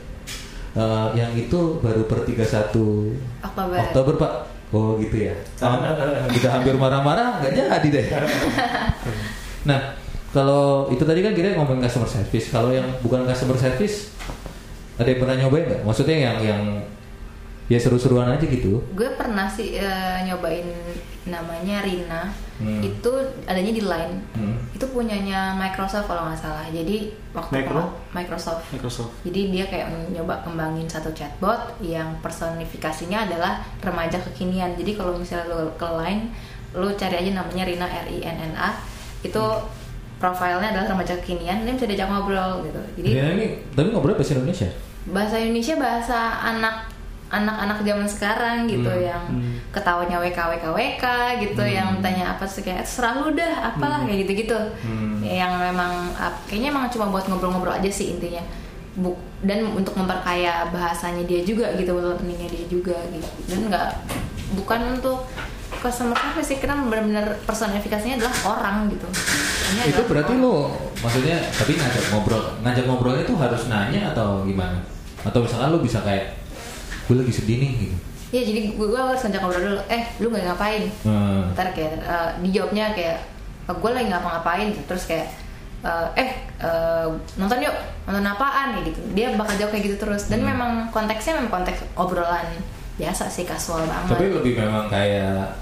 Eh, yang itu baru per 31 Oktober. Oktober pak. Oh gitu ya. Kita hampir marah-marah nggak jadi deh. <laughs> Nah kalau itu tadi kan kita ngomongin customer service. Kalau yang bukan customer service ada yang pernah nyobain nggak? Maksudnya yang yang ya seru-seruan aja gitu. Gue pernah sih eh, nyobain namanya Rina. Hmm. itu adanya di Line. Hmm. itu punyanya Microsoft kalau nggak salah. Jadi waktu Micro? Microsoft. Microsoft. jadi dia kayak nyoba kembangin satu chatbot yang personifikasinya adalah remaja kekinian. Jadi kalau misalnya lo ke Line lo cari aja namanya Rina R I N N A. Itu profilnya adalah remaja kekinian. Dia bisa diajak ngobrol gitu. Jadi ini tapi ngobrol bahasa Indonesia bahasa Indonesia bahasa anak anak-anak zaman sekarang gitu Hmm. yang Hmm. ketawanya WK WK WK gitu Hmm. yang tanya apa sih kayak serah lu dah apalah kayak gitu-gitu Hmm. yang memang kayaknya emang cuma buat ngobrol-ngobrol aja sih intinya Bu, dan untuk memperkaya bahasanya dia juga gitu learningnya dia juga gitu dan nggak bukan untuk customer service sih karena benar-benar personifikasinya adalah orang gitu Ini itu adalah berarti lo maksudnya tapi ngajak ngobrol ngajak ngobrolnya itu harus nanya atau gimana? Atau misalkan lo bisa kayak gue lagi sedih nih gitu. Ya jadi gue, gue harus ngajak ngobrol dulu eh lu nggak ngapain? Hmm. ntar kayak eh, dijawabnya kayak gue lagi ngapa-ngapain? Terus kayak eh, eh eh, nonton yuk nonton apaan? Ya gitu. Dia bakal jawab kayak gitu terus. Dan Hmm. memang konteksnya memang konteks obrolan biasa sih kasual banget. Tapi lebih memang kayak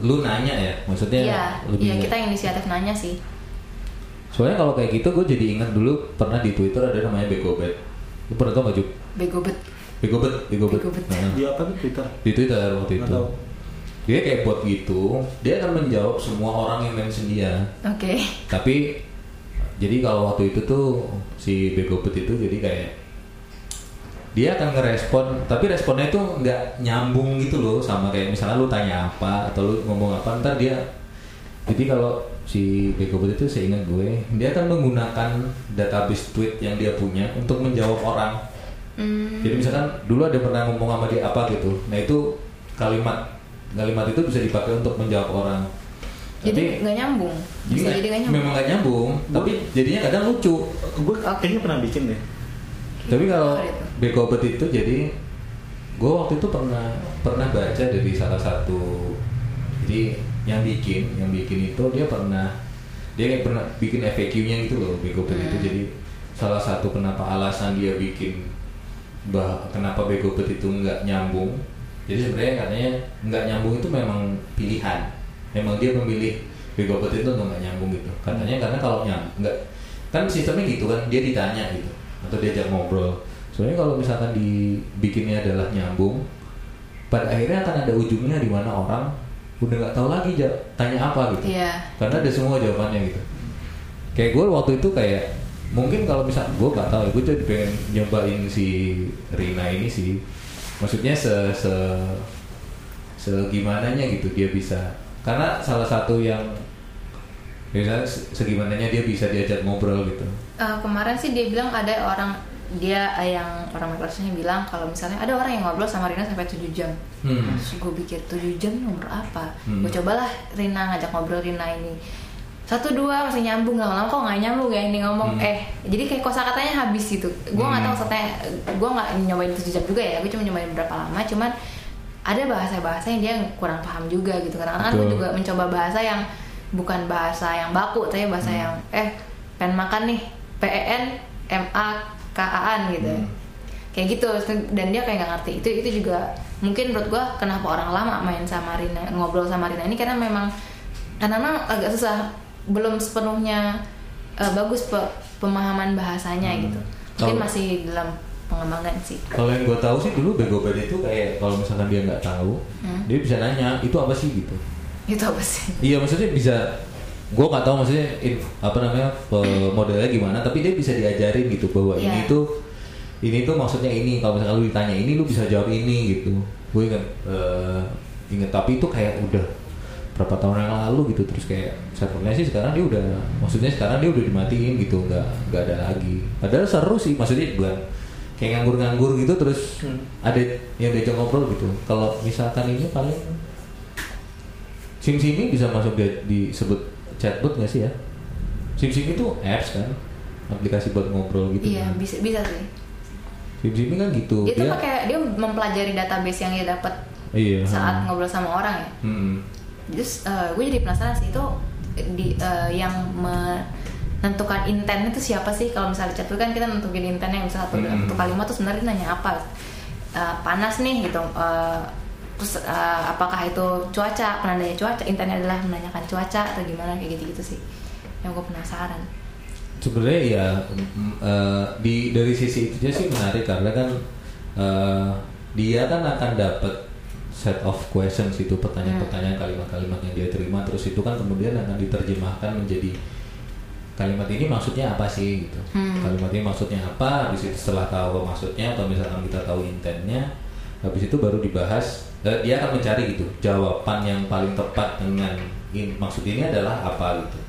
lu nanya ya maksudnya iya lebih iya kita yang inisiatif nanya sih soalnya kalau kayak gitu gue jadi ingat dulu pernah di Twitter ada namanya Begobet lu pernah tau gak Juk? bego bet Begobet Begobet Begobet. Nah, Di apa tuh Twitter? di Twitter waktu itu tahu. dia kayak bot gitu dia akan menjawab semua orang yang mention dia oke tapi jadi kalau waktu itu tuh si Begobet itu jadi kayak dia akan ngerespon tapi responnya itu nggak nyambung gitu loh sama kayak misalnya lu tanya apa atau lu ngomong apa ntar dia jadi kalau si Begobet itu seingat gue. Dia akan menggunakan database tweet yang dia punya untuk menjawab orang. Hmm, jadi misalkan dulu ada pernah ngomong sama dia apa gitu. Nah itu kalimat kalimat itu bisa dipakai untuk menjawab orang. Jadi nggak nyambung? Jadi bisa nggak- jadi nggak nyambung? memang nggak nyambung. Tapi jadinya kadang lucu. Gue kayaknya pernah bikin deh. tapi kalau? Bekobet itu jadi gue waktu itu pernah pernah baca dari salah satu jadi yang bikin yang bikin itu dia pernah dia kayak pernah bikin FAQ-nya gitu loh itu. Hmm. jadi salah satu kenapa alasan dia bikin bah kenapa Bekobet itu nggak nyambung. Jadi sebenarnya katanya nggak nyambung itu memang pilihan. Memang dia memilih Bekobet itu untuk nggak nyambung gitu. Katanya karena kalau nyambung nggak kan sistemnya gitu kan dia ditanya gitu atau diajak ngobrol. Soalnya kalau misalkan dibikinnya adalah nyambung pada akhirnya akan ada ujungnya di mana orang udah nggak tahu lagi tanya apa gitu. Iya. karena ada semua jawabannya gitu. Kayak gue waktu itu kayak mungkin kalau misal gue nggak tahu ya gue jadi pengen nyobain si Rina ini sih. Maksudnya se se segimana gitu dia bisa. Karena salah satu yang biasanya segimananya dia bisa diajak ngobrol gitu. Eh, kemarin sih dia bilang ada orang dia eh, yang orang Microsoftnya bilang kalau misalnya ada orang yang ngobrol sama Rina sampai 7 jam Hmm. terus gue pikir 7 jam nomor apa Hmm. gue cobalah Rina ngajak ngobrol Rina ini satu dua masih nyambung lama-lama kok nggak nyambung ya ini ngomong Hmm. eh jadi kayak kosakatanya habis gitu gue nggak Hmm. tahu maksudnya gue nggak nyobain 7 jam juga ya gue cuma nyobain berapa lama cuman ada bahasa-bahasa yang dia kurang paham juga gitu kadang-kadang gue Betul. juga mencoba bahasa yang bukan bahasa yang baku tapi bahasa Hmm. yang eh pengen makan nih P E N M A K A N gitu Hmm. kayak gitu dan dia kayak nggak ngerti itu itu juga mungkin menurut gua kenapa orang lama main sama Rina ngobrol sama Rina ini karena memang karena memang agak susah belum sepenuhnya eh, bagus pe- pemahaman bahasanya Hmm. gitu mungkin Kalau- masih dalam pengembangan sih Kalau yang gue tahu sih dulu Begobet itu kayak kalau misalkan dia nggak tahu, Hmm. dia bisa nanya itu apa sih gitu. itu apa sih Iya maksudnya bisa, gue nggak tahu maksudnya in- apa namanya modelnya gimana, tapi dia bisa diajarin gitu bahwa Iya. ini tuh ini tuh maksudnya ini. Kalau misalkan lu ditanya ini lu bisa jawab ini gitu. Gue inget eh, inget tapi itu kayak udah berapa tahun yang lalu gitu. Terus kayak servernya sih sekarang dia udah maksudnya sekarang dia udah dimatiin gitu. Nggak nggak ada lagi. Padahal seru sih maksudnya bukan kayak nganggur-nganggur gitu terus Hmm. ada yang diajak ngobrol gitu. Kalau misalkan ini paling Sims ini bisa masuk di, disebut chatbot nggak sih ya Sims ini tuh apps kan aplikasi buat ngobrol gitu Iya kan. bisa bisa sih. Sims ini kan gitu Dia tuh pakai dia mempelajari database yang dia dapat iya saat hmm. ngobrol sama orang ya. Hmm. Terus eh, gue jadi penasaran sih itu di eh, yang menentukan intent itu siapa sih kalau misalnya chat itu kan kita nentuin intentnya misalnya satu, Hmm. satu kalimat tuh sebenarnya nanya apa Eh, panas nih gitu Eh, terus eh, apakah itu cuaca? Penandanya cuaca? Intentnya adalah menanyakan cuaca atau gimana? Kayak gitu gitu sih. Yang gue penasaran. Sebenarnya ya eh, di dari sisi itu sih menarik karena kan eh, dia kan akan dapat set of questions itu pertanyaan-pertanyaan kalimat-kalimat yang dia terima. Terus itu kan kemudian akan diterjemahkan menjadi kalimat ini maksudnya apa sih gitu. Hmm. kalimat ini maksudnya apa? Habis itu setelah tahu maksudnya atau misalkan kita tahu intentnya habis itu baru dibahas eh, dia akan mencari gitu jawaban yang paling tepat dengan in- maksud ini adalah apa gitu.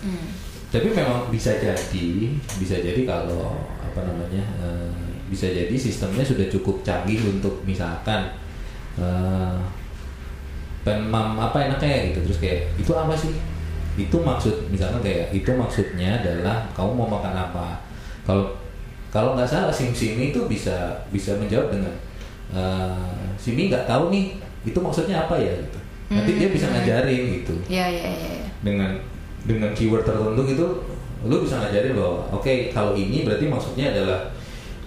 Hmm. tapi memang bisa jadi bisa jadi kalau apa namanya eh, bisa jadi sistemnya sudah cukup canggih untuk misalkan eh, penmam apa enaknya gitu. Terus kayak itu apa sih? Itu maksud misalnya kayak itu maksudnya adalah kamu mau makan apa? Kalau kalau nggak salah sim simi itu bisa bisa menjawab dengan eh, simi nggak tahu nih itu maksudnya apa ya gitu nanti dia bisa Hmm. ngajarin gitu ya ya ya, ya. dengan dengan keyword tertentu gitu lu bisa ngajarin bahwa oke kalau ini berarti maksudnya adalah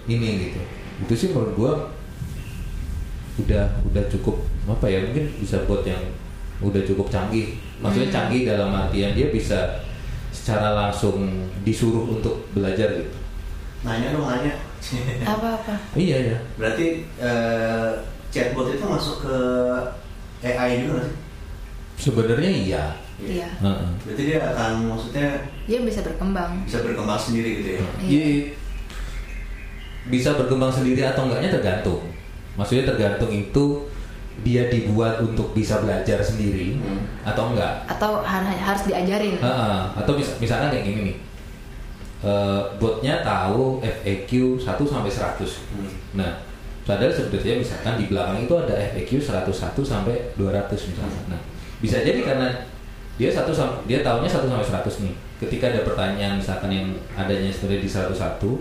ini gitu itu sih menurut gua udah udah cukup apa ya mungkin bisa buat yang udah cukup canggih maksudnya Hmm. canggih dalam artian dia bisa secara langsung disuruh untuk belajar gitu Nanya dong nanya. apa apa iya ya Berarti eh, chatbot itu masuk ke AI juga sih? sebenarnya iya iya Heeh. Berarti dia akan maksudnya dia bisa berkembang bisa berkembang sendiri gitu ya? Iya. Iya. bisa berkembang sendiri atau enggaknya tergantung. Maksudnya tergantung itu dia dibuat untuk bisa belajar sendiri Hmm. atau enggak. atau har- harus diajarin Heeh. Atau mis- misalkan kayak gini nih. Eh, botnya tahu FAQ 1 sampai 100. Hmm. Nah, padahal sebenarnya misalkan di belakang itu ada FAQ 101 sampai 200 misalnya. Nah, bisa jadi karena dia satu dia tahunya 1 sampai 100 nih. Ketika ada pertanyaan misalkan yang adanya sebenarnya di 101,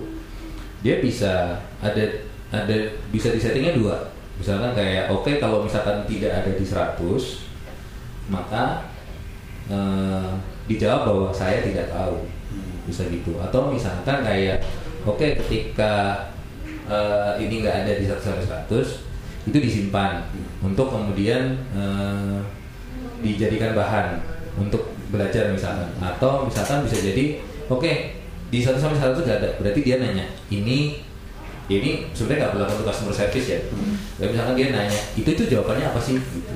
dia bisa ada ada bisa disettingnya dua. Misalkan kayak oke kalau misalkan tidak ada di 100, maka eh, dijawab bahwa saya tidak tahu Hmm. Bisa gitu. Atau misalkan kayak oke ketika eh, ini nggak ada di 100 sampai 100 itu disimpan. Untuk kemudian eh, dijadikan bahan untuk belajar misalkan. Atau misalkan bisa jadi oke di 1 sampai 100 nggak ada. Berarti dia nanya ini ini sebenarnya nggak berlaku untuk customer service ya? Tapi misalkan dia nanya itu itu jawabannya apa sih? Gitu.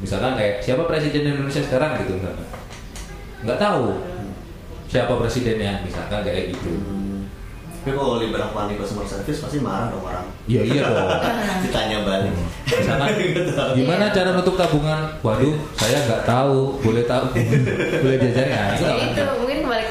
Misalkan kayak siapa presiden Indonesia sekarang? Gitu misalkan. Nggak tahu siapa presidennya misalkan kayak gitu Hmm. Tapi kalau dibilang panik customer service pasti marah dong orang. iya iya dong <laughs> Ditanya balik. misalkan <laughs> tahu. gimana Iya. cara nutup tabungan waduh saya nggak tahu boleh tahu <laughs> boleh diajarin nah, itu Ya itu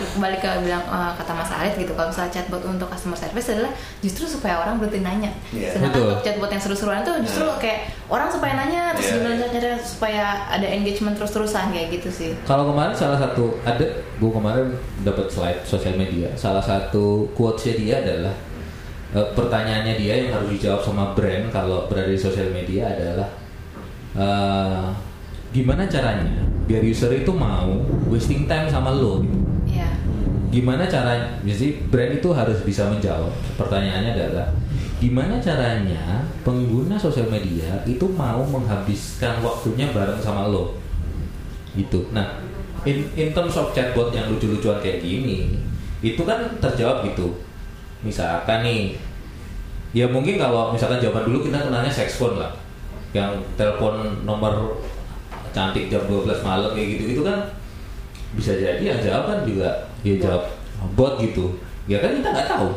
kembali ke bilang eh, kata Mas Arit gitu kalau misalnya chatbot untuk customer service adalah justru supaya orang berhenti nanya Iya. sedangkan Betul. untuk chatbot yang seru-seruan tuh justru Nah. kayak orang supaya nanya terus Iya, gimana iya. caranya supaya ada engagement terus-terusan kayak gitu sih Kalau kemarin salah satu ada, gue kemarin dapat slide sosial media. Salah satu quotesnya dia adalah eh, pertanyaannya dia yang harus dijawab sama brand kalau berada di sosial media adalah eh, gimana caranya biar user itu mau wasting time sama lo. gitu. Gimana caranya? Jadi brand itu harus bisa menjawab. Pertanyaannya adalah gimana caranya pengguna sosial media itu mau menghabiskan waktunya bareng sama lo gitu. Nah, in, in terms of chatbot yang lucu-lucuan kayak gini, itu kan terjawab gitu. Misalkan nih, ya mungkin kalau misalkan zaman dulu kita kenalnya sex phone lah, yang telepon nomor cantik jam 12 malam kayak gitu, itu kan bisa jadi yang jawab kan juga ya jawab bot gitu. Ya kan kita nggak tahu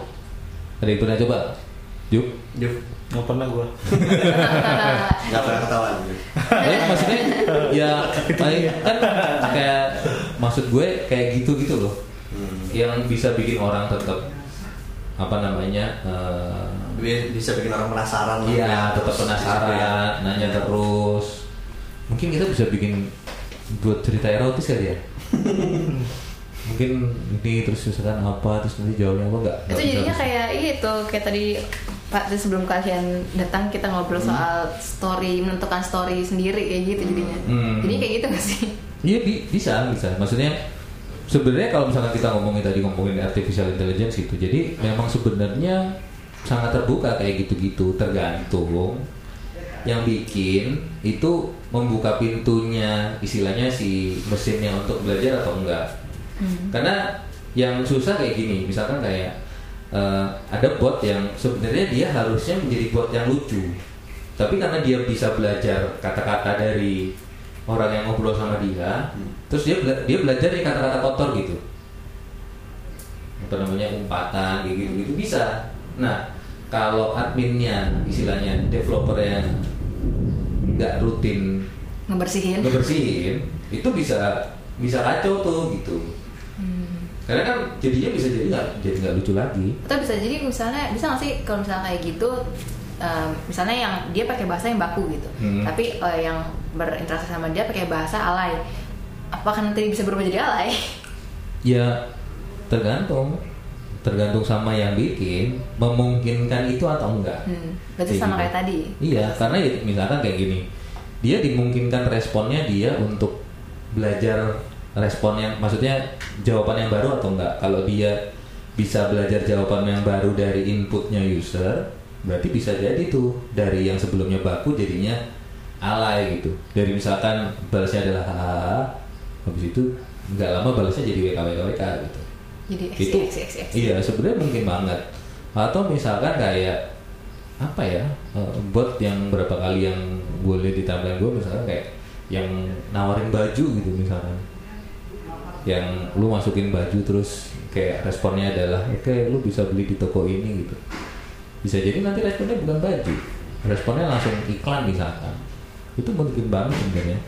Ada yang pernah coba? Yuk. Juk, nggak pernah gua <laughs> nggak pernah ketahuan. Ya, maksudnya ya kan kayak maksud gue kayak gitu gitu loh. Hmm. Yang bisa bikin orang tetap apa namanya? eh, Bi- Bisa bikin orang penasaran. Iya, Ya, tetap penasaran, nanya terus. Mungkin kita bisa bikin buat cerita erotis kali ya. <laughs> Mungkin ini terus misalkan apa terus nanti jawabnya apa enggak? itu jadinya kayak itu kayak tadi Pak tadi sebelum kalian datang kita ngobrol soal story menentukan story sendiri kayak gitu jadinya Hmm. jadi kayak gitu gak sih Iya bi- bisa bisa. Maksudnya sebenarnya kalau misalkan kita ngomongin tadi ngomongin artificial intelligence gitu, jadi memang sebenarnya sangat terbuka kayak gitu-gitu tergantung yang bikin itu membuka pintunya istilahnya si mesinnya untuk belajar atau enggak. Karena yang susah kayak gini, misalkan kayak eh, ada bot yang sebenarnya dia harusnya menjadi bot yang lucu, tapi karena dia bisa belajar kata-kata dari orang yang ngobrol sama dia, terus dia bela- dia belajar dari kata-kata kotor gitu, apa namanya umpatan gitu gitu bisa. Nah kalau adminnya istilahnya developer yang nggak rutin. Ngebersihin? Ngebersihin. Itu bisa bisa kacau tuh gitu. Karena kan jadinya bisa jadi nggak jadi nggak lucu lagi. Atau bisa jadi misalnya bisa nggak sih kalau misalnya kayak gitu em, misalnya yang dia pakai bahasa yang baku gitu Hmm. tapi eh, yang berinteraksi sama dia pakai bahasa alay apakah nanti bisa berubah jadi alay? Ya tergantung tergantung sama yang bikin memungkinkan itu atau enggak hmm. berarti sama gitu. kayak tadi iya karena ya, misalkan kayak gini dia dimungkinkan responnya dia untuk belajar respon yang maksudnya jawaban yang baru atau enggak kalau dia bisa belajar jawaban yang baru dari inputnya user berarti bisa jadi tuh dari yang sebelumnya baku jadinya alay gitu dari misalkan balasnya adalah hahaha habis itu nggak lama balasnya jadi wk wk wk gitu jadi X, itu. X, X, X. iya sebenarnya mungkin banget. Atau misalkan kayak apa ya eh, bot yang berapa kali yang gue lihat di timeline gue misalkan kayak yang nawarin baju gitu misalkan. Yang lu masukin baju terus kayak responnya adalah oke lu bisa beli di toko ini gitu. Bisa jadi nanti responnya bukan baju responnya langsung iklan misalkan. Itu mungkin banget sebenarnya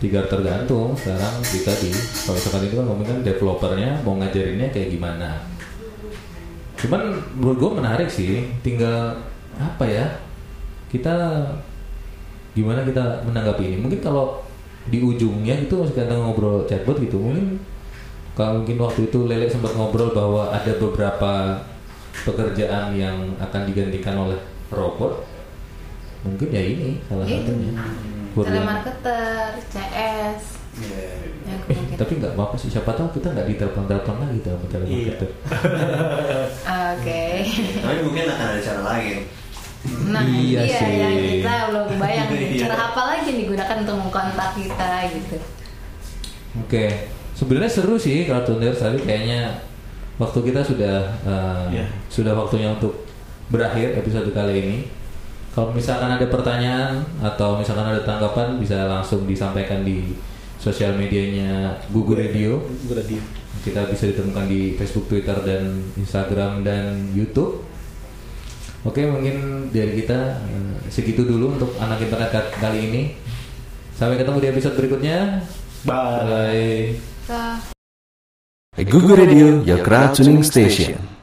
tiga tergantung sekarang kita di kalau misalkan itu kan ngomongin kan developernya mau ngajarinnya kayak gimana. Cuman menurut gue menarik sih tinggal apa ya kita gimana kita menanggapi ini. Mungkin kalau di ujungnya itu masih kita ngobrol chatbot gitu mungkin kalau mungkin waktu itu Lele sempat ngobrol bahwa ada beberapa pekerjaan yang akan digantikan oleh robot mungkin ya ini salah Gitu. satunya Buat telemarketer CS Iya. yang kemungkinan tapi nggak apa-apa sih siapa tahu kita nggak ditelepon-telepon lagi dalam Iya. telemarketer <laughs> oke Tapi mungkin akan ada cara lain. nah Iya iya, sih. yang kita belum kebayang nih Iya. cara apa lagi digunakan untuk mengkontak kita gitu Oke, sebenarnya seru sih kalau Tuners tapi kayaknya waktu kita sudah uh, Iya. sudah waktunya untuk berakhir episode kali ini. Kalau misalkan ada pertanyaan atau misalkan ada tanggapan bisa langsung disampaikan di sosial medianya Gugu Radio. udah di Kita bisa ditemukan di Facebook, Twitter, dan Instagram dan YouTube. Oke, mungkin dari kita uh, segitu dulu untuk anak internet ka- kali ini. Sampai ketemu di episode berikutnya. bye Bye. Google Radio, your crowd tuning station.